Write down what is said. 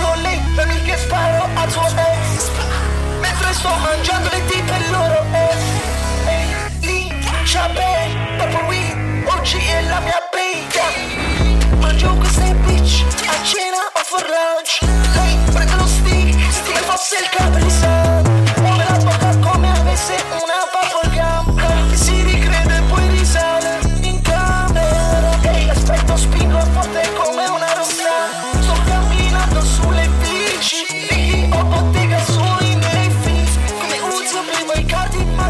faccio lì, le mica sparo al suo ex. Mentre sto mangiando le tipe High.